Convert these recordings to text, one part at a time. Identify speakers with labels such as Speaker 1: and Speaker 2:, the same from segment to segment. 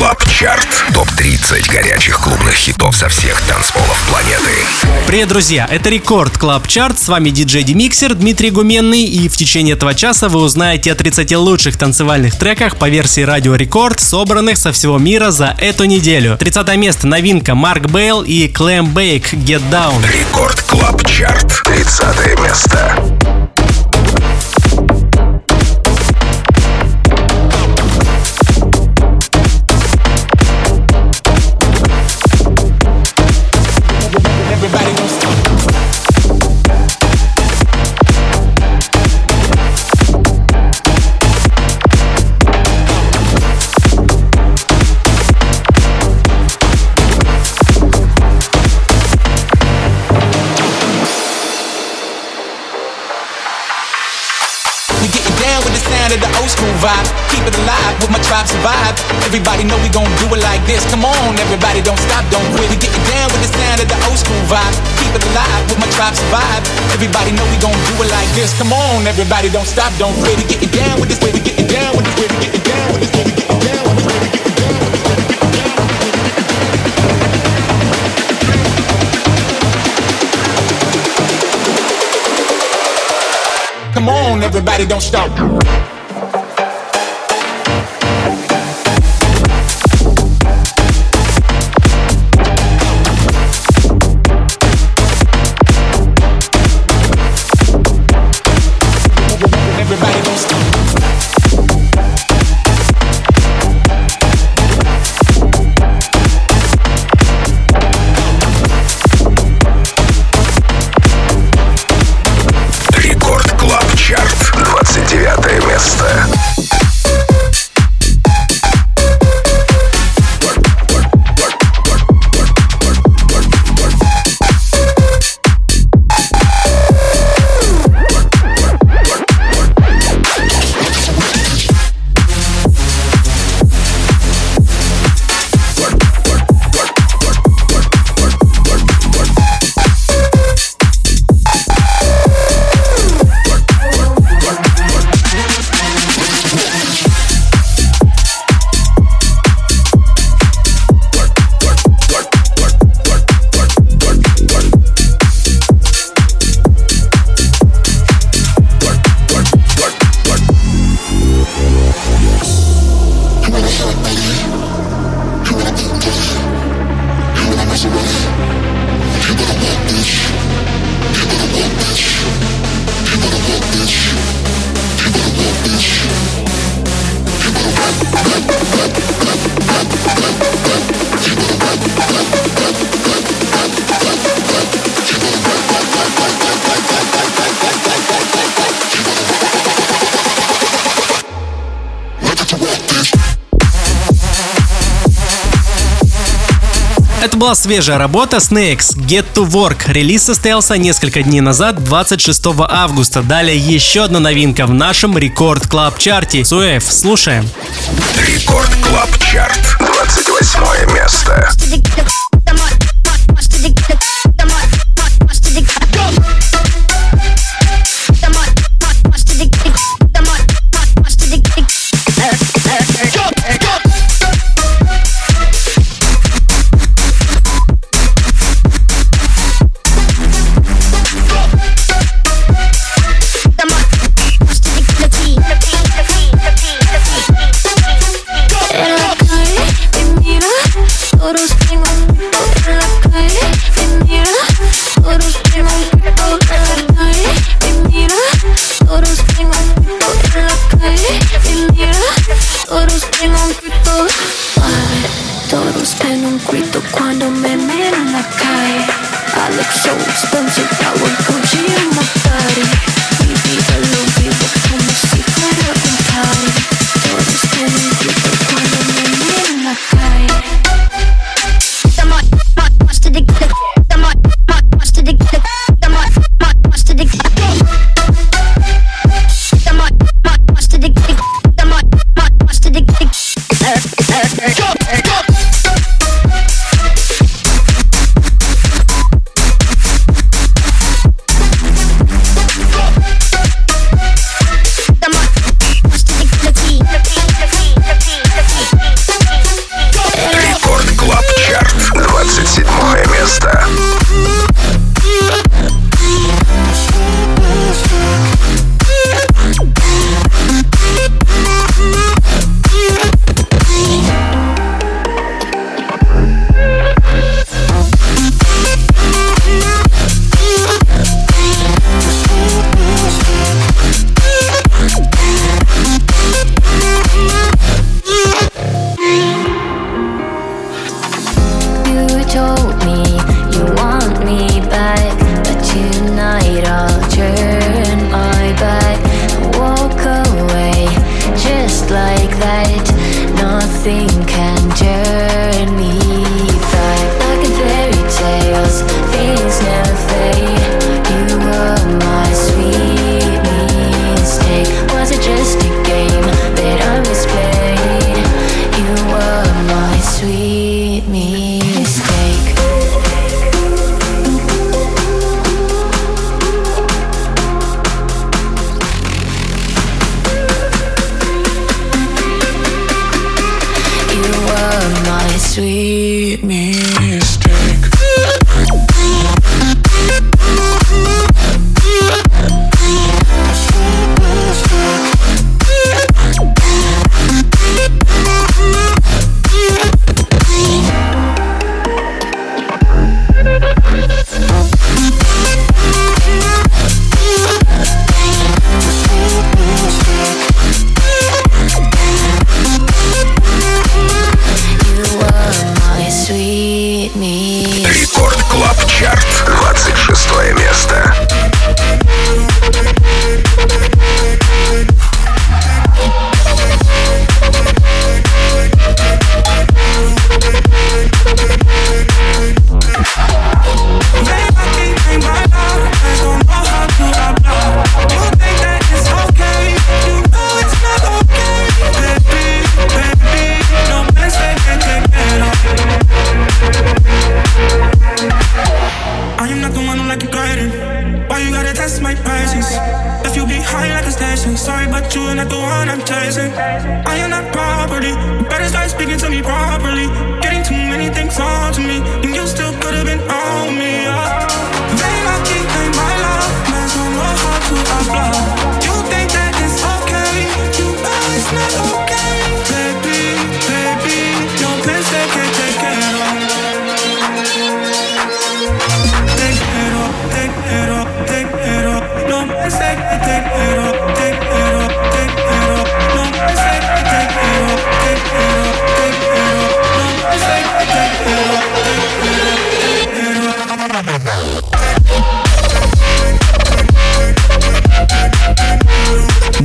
Speaker 1: Club Chart. Топ-30 горячих клубных хитов со всех танцполов планеты.
Speaker 2: Привет, друзья! Это Record Club Chart. С вами диджей DimixeR Дмитрий Гуменный. И в течение этого часа вы узнаете о 30 лучших танцевальных треках по версии Радио Рекорд, собранных со всего мира за эту неделю. 30 место новинка Марк Бейл и Клэм Бейк Get Down.
Speaker 1: Record Club Chart. 30 место.
Speaker 3: Vibe. Keep it alive with my tribe survive. Everybody know we gon' do it like this. Come on, everybody don't stop, don't quit. We getting down with the sound of the old school vibe. Keep it alive with my tribe survive. Everybody know we gon' do it like this. Come on, everybody don't stop, don't quit. We getting down with this way, we getting down with this way, we getting down with this way, we getting down with this down with this way. Get you down Come on, everybody don't stop.
Speaker 2: Была свежая работа Snakes Get to Work. Релиз состоялся несколько дней назад, 26 августа. Далее еще одна новинка в нашем Record Club чарте. Суэф, слушаем.
Speaker 1: Record Club Chart, 28 so expensive. Место.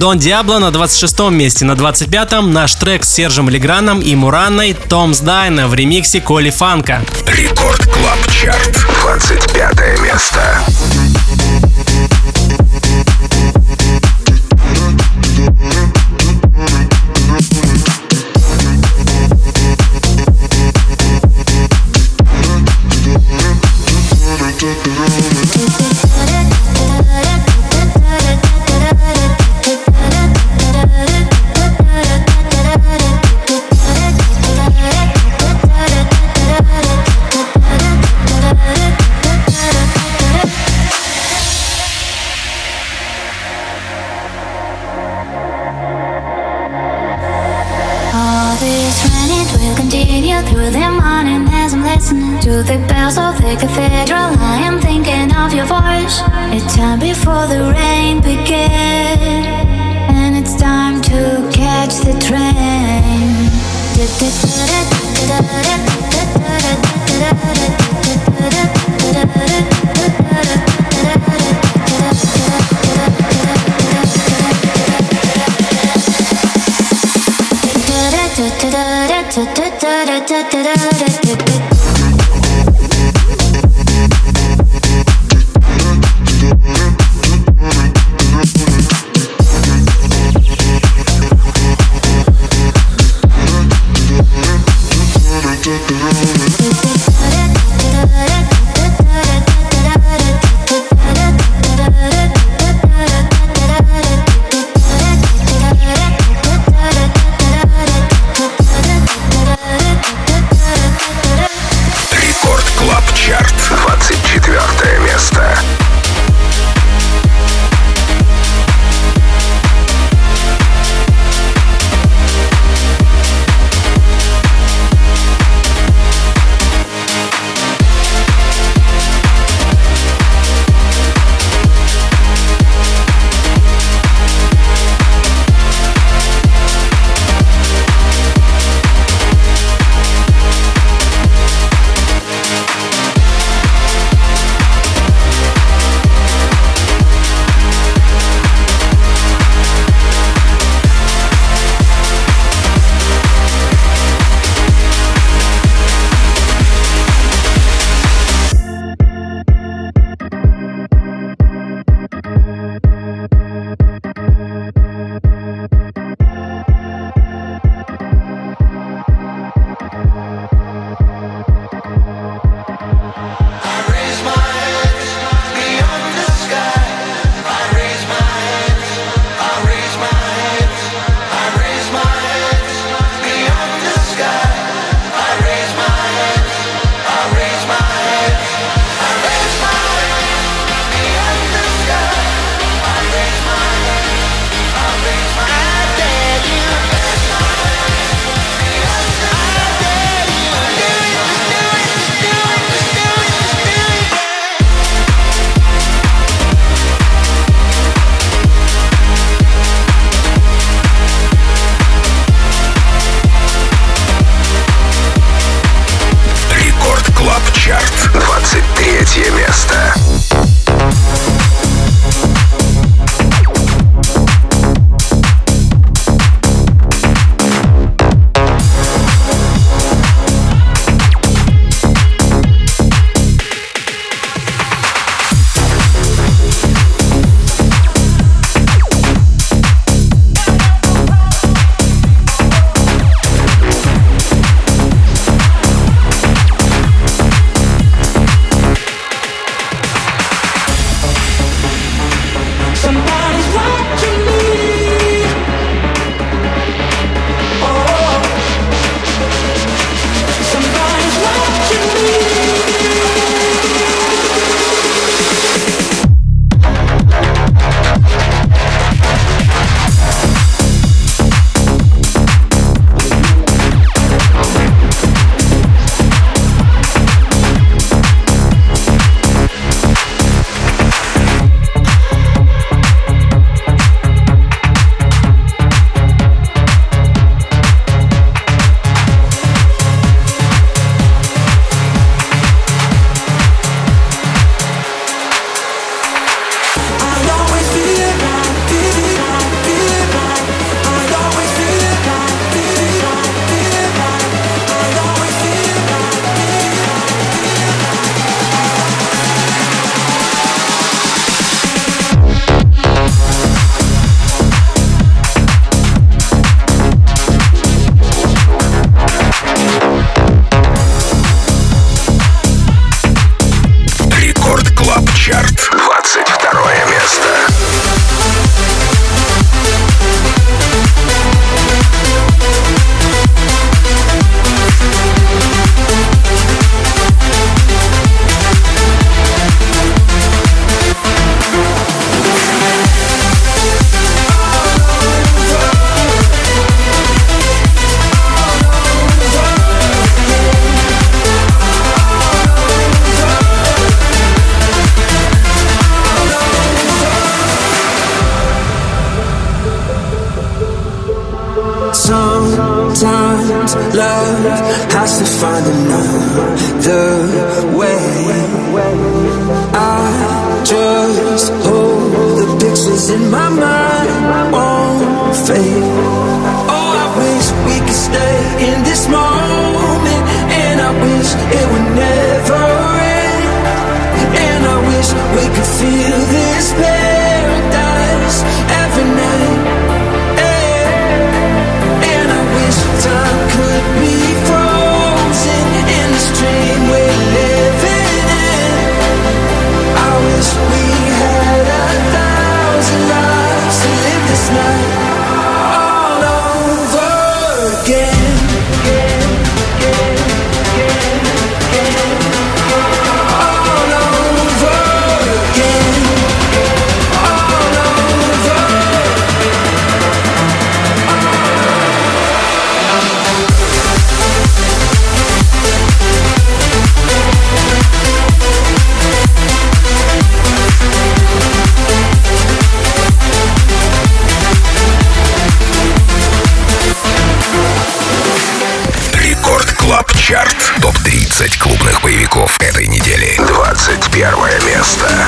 Speaker 2: Дон Диабло на 26 месте. На 25-м наш трек с Сержем Леграном и Муранной «Tom's Diner» в ремиксе Коли Фанка.
Speaker 4: Record Club Chart. 25 место.
Speaker 5: 20 клубных
Speaker 6: боевиков этой недели. 21 место.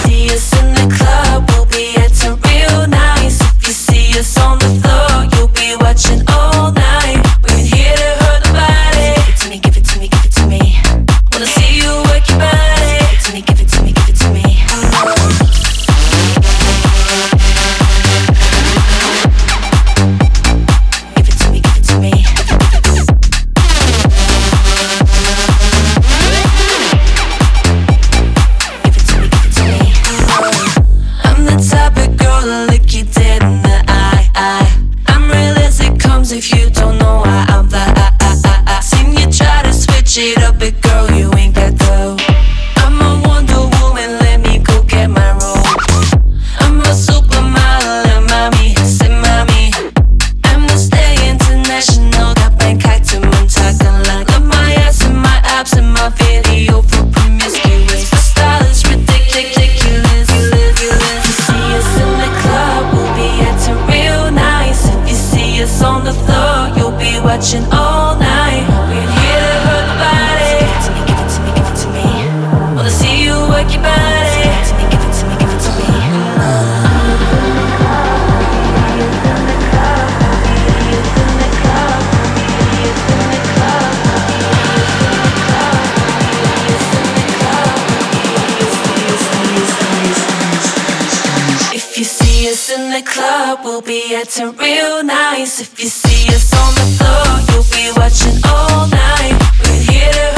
Speaker 6: You'll be acting real nice. If you see us on the floor, you'll be watching all night. We're here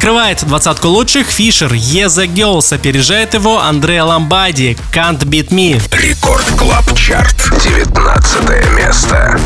Speaker 2: Открывает двадцатку лучших Фишер, Yeah The Girls, опережает его Андреа Ламбади, Can't Beat Me.
Speaker 5: Record Club Chart, 19 место.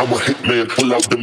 Speaker 7: I'm a hitman, pull out
Speaker 5: the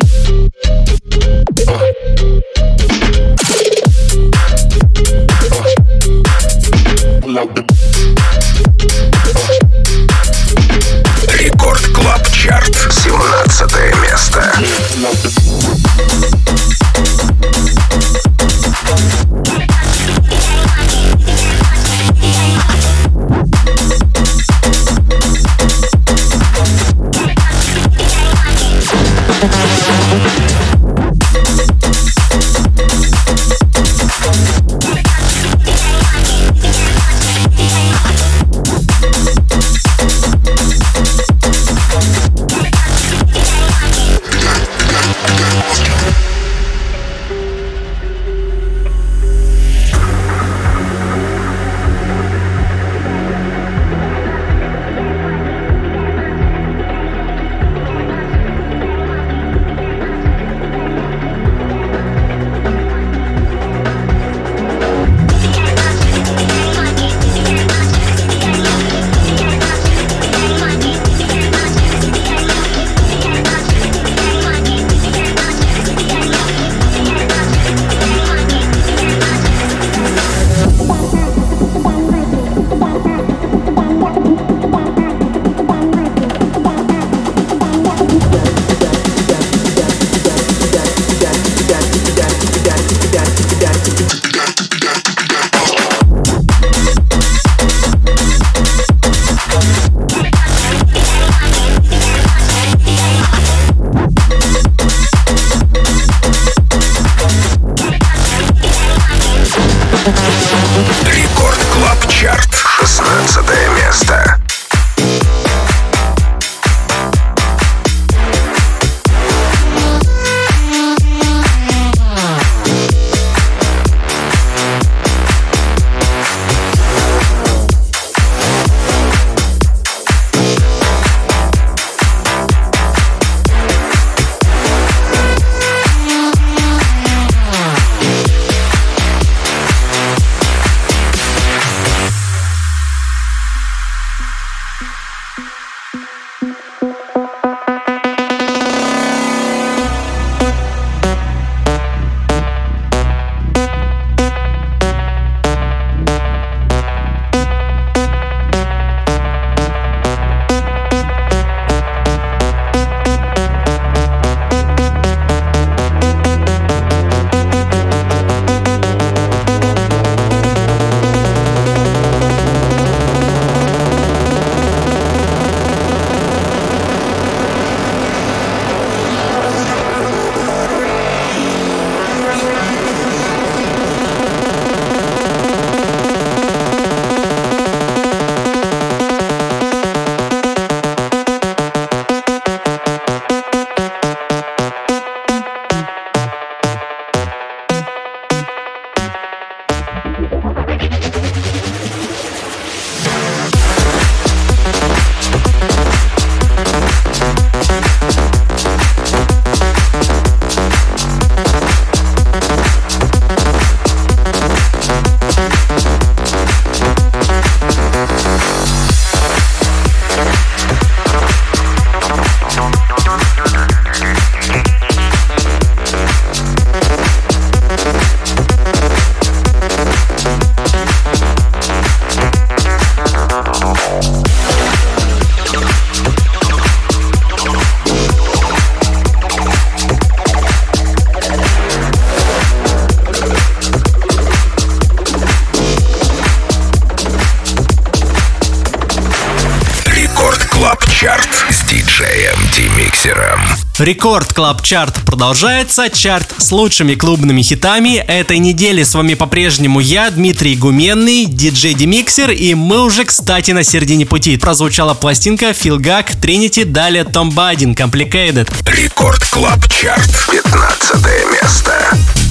Speaker 2: Record Club Chart продолжается. Чарт с лучшими клубными хитами этой недели. С вами по-прежнему я, Дмитрий Гуменный, диджей DimixeR. И мы уже, кстати, на середине пути. Прозвучала пластинка Филгак, Trinity, далее Том Байдин, Complicated.
Speaker 5: Record Club Chart, 15 место.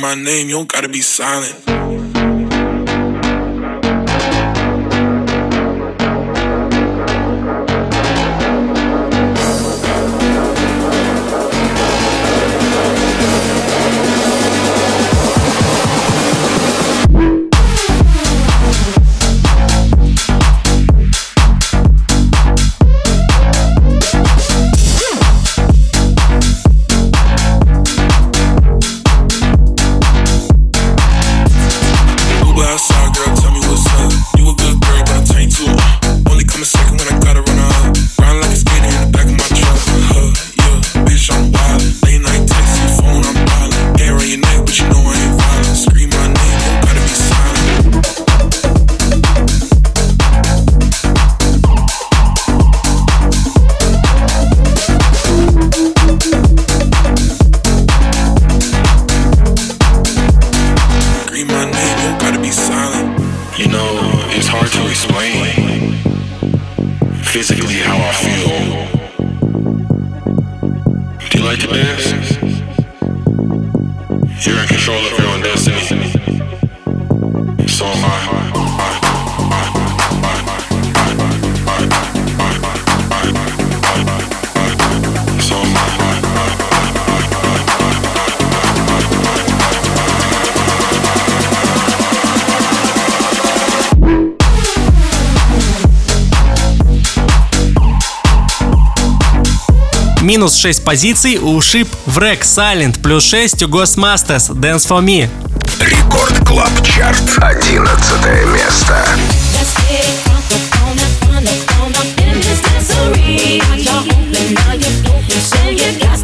Speaker 7: My name, you don't gotta be silent.
Speaker 2: Минус 6 позиций у Ship Wrek Silent, плюс 6 у Ghostmasters Dance For Me.
Speaker 8: Record Club Chart, 11 место. So you got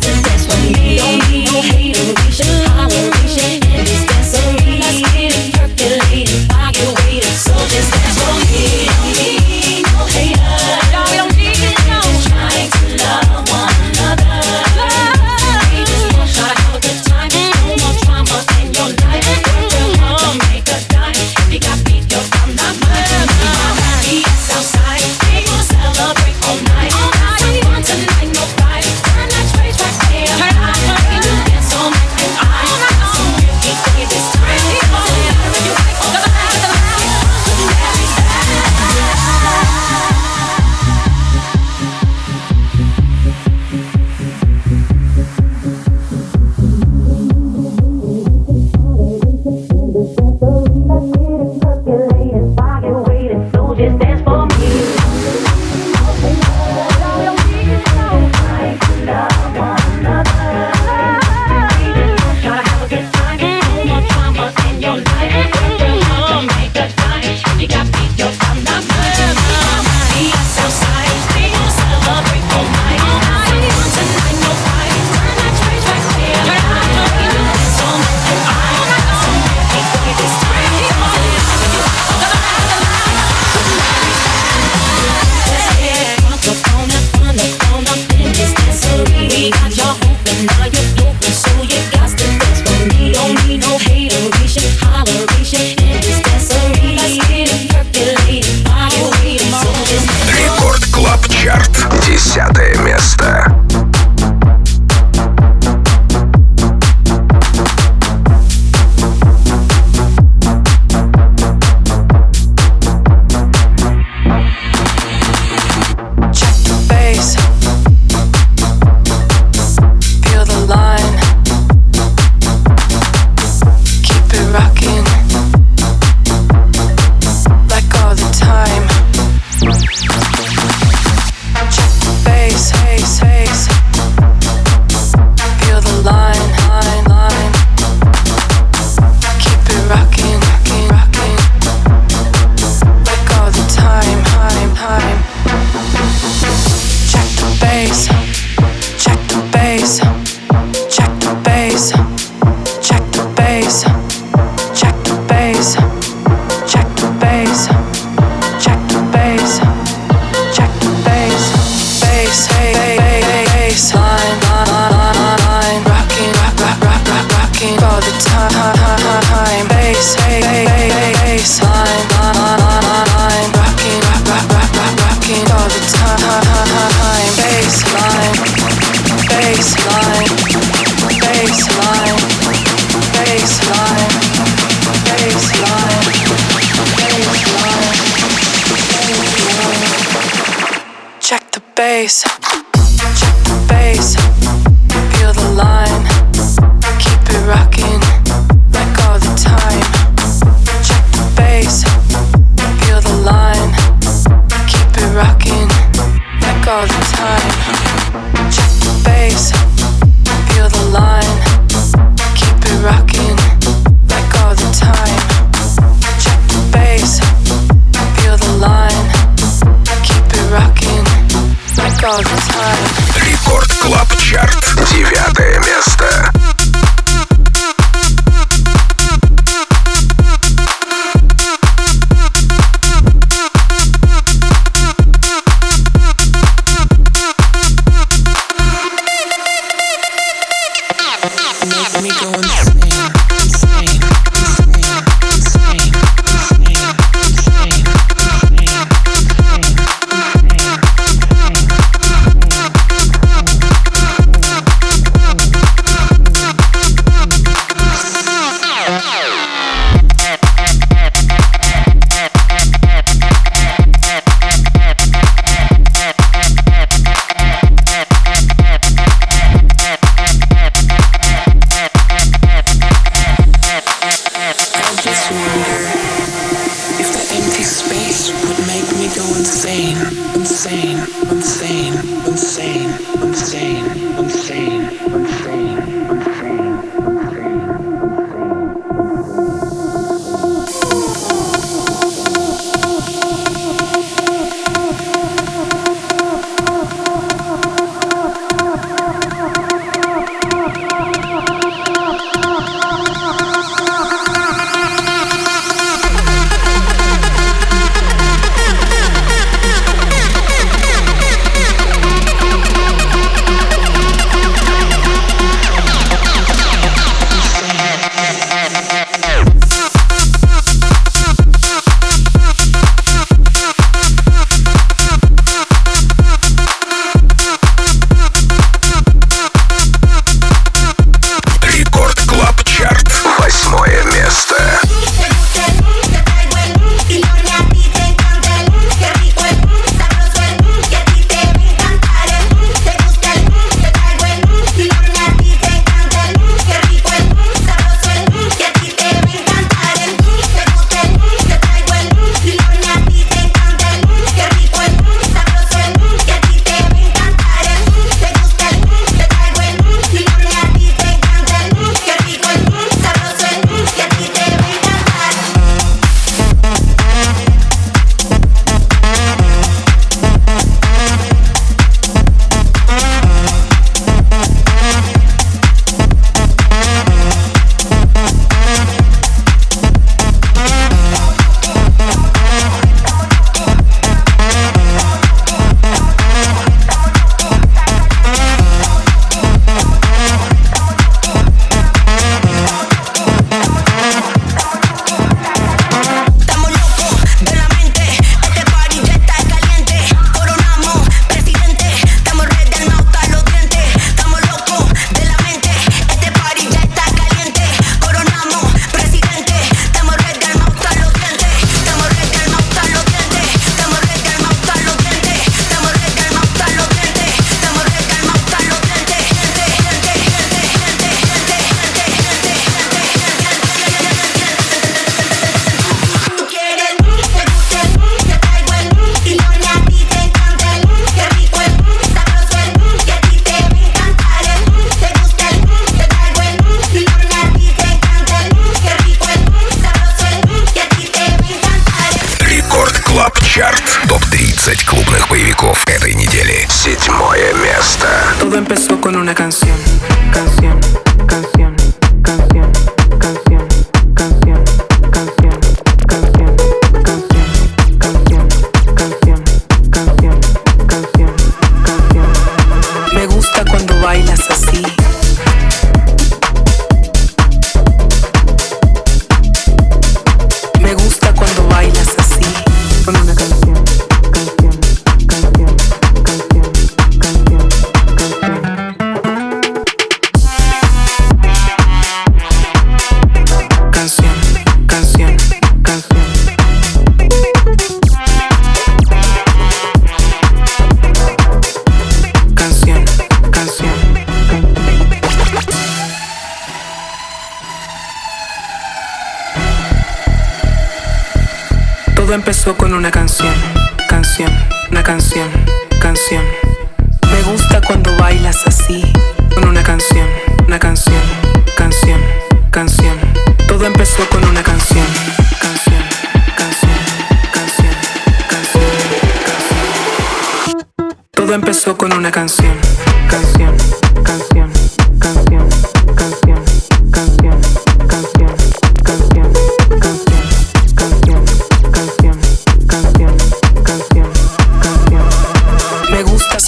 Speaker 9: empezó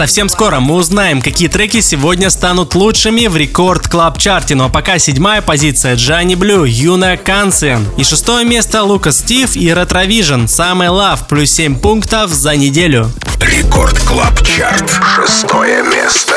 Speaker 2: совсем скоро мы узнаем, какие треки сегодня станут лучшими в рекорд клаб чарте. Ну а пока седьмая позиция Джани Блю, Юна Кансен. И шестое место Лука Стив и Ретровижн, Самый Лав, плюс 7 пунктов за неделю.
Speaker 10: Рекорд Клаб Чарт, шестое место.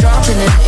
Speaker 6: dropping it.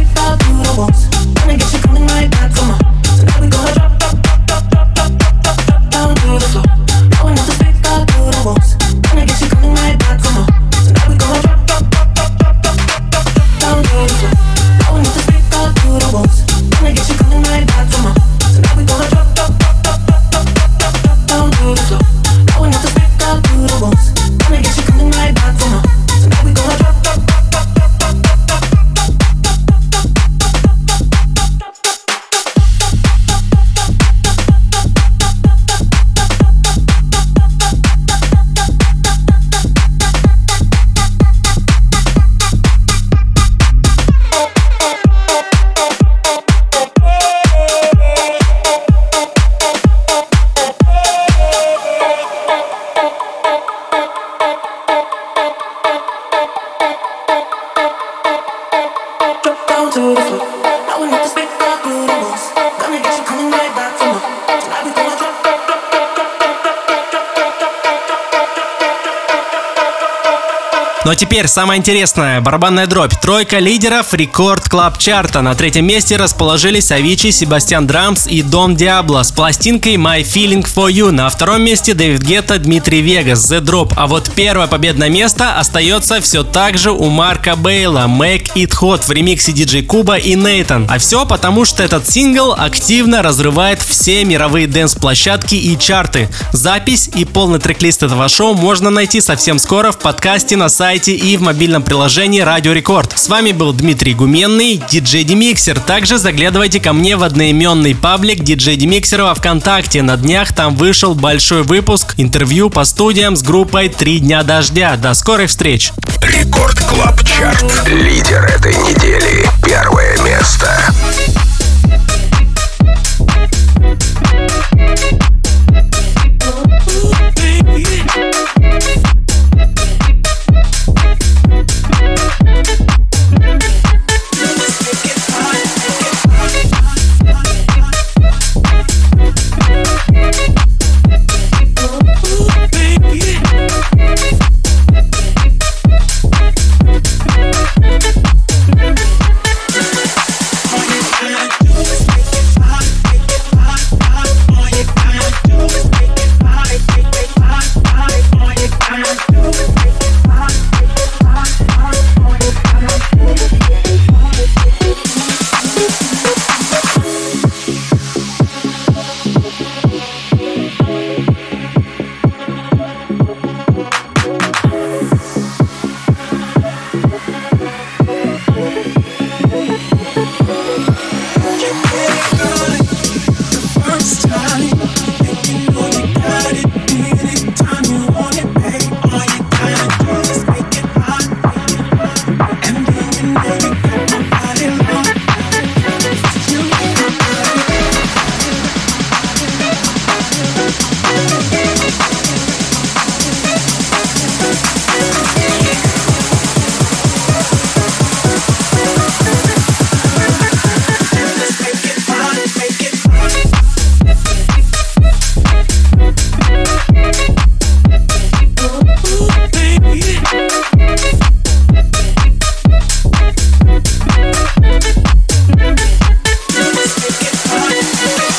Speaker 2: теперь самое интересное. Барабанная дробь. Тройка лидеров Record Club чарта. На третьем месте расположились Авичи, Себастьян Драмс и Дон Диабло с пластинкой My Feeling For You. На втором месте Дэвид Гетта, Дмитрий Вегас, The Drop. А вот первое победное место остается все так же у Марка Бейла, Make It Hot в ремиксе DJ Куба и Нейтан. А все потому, что этот сингл активно разрывает все мировые dance -площадки и чарты. Запись и полный трек-лист этого шоу можно найти совсем скоро в подкасте на сайте сайте и в мобильном приложении Радио Рекорд. С вами был Дмитрий Гуменный, диджей DimixeR. Также заглядывайте ко мне в одноименный паблик диджей DimixeR 'а во Вконтакте. На днях там вышел большой выпуск интервью по студиям с группой «Три дня дождя». До скорых встреч!
Speaker 10: Record Club Chart. Лидер этой недели. Первое место.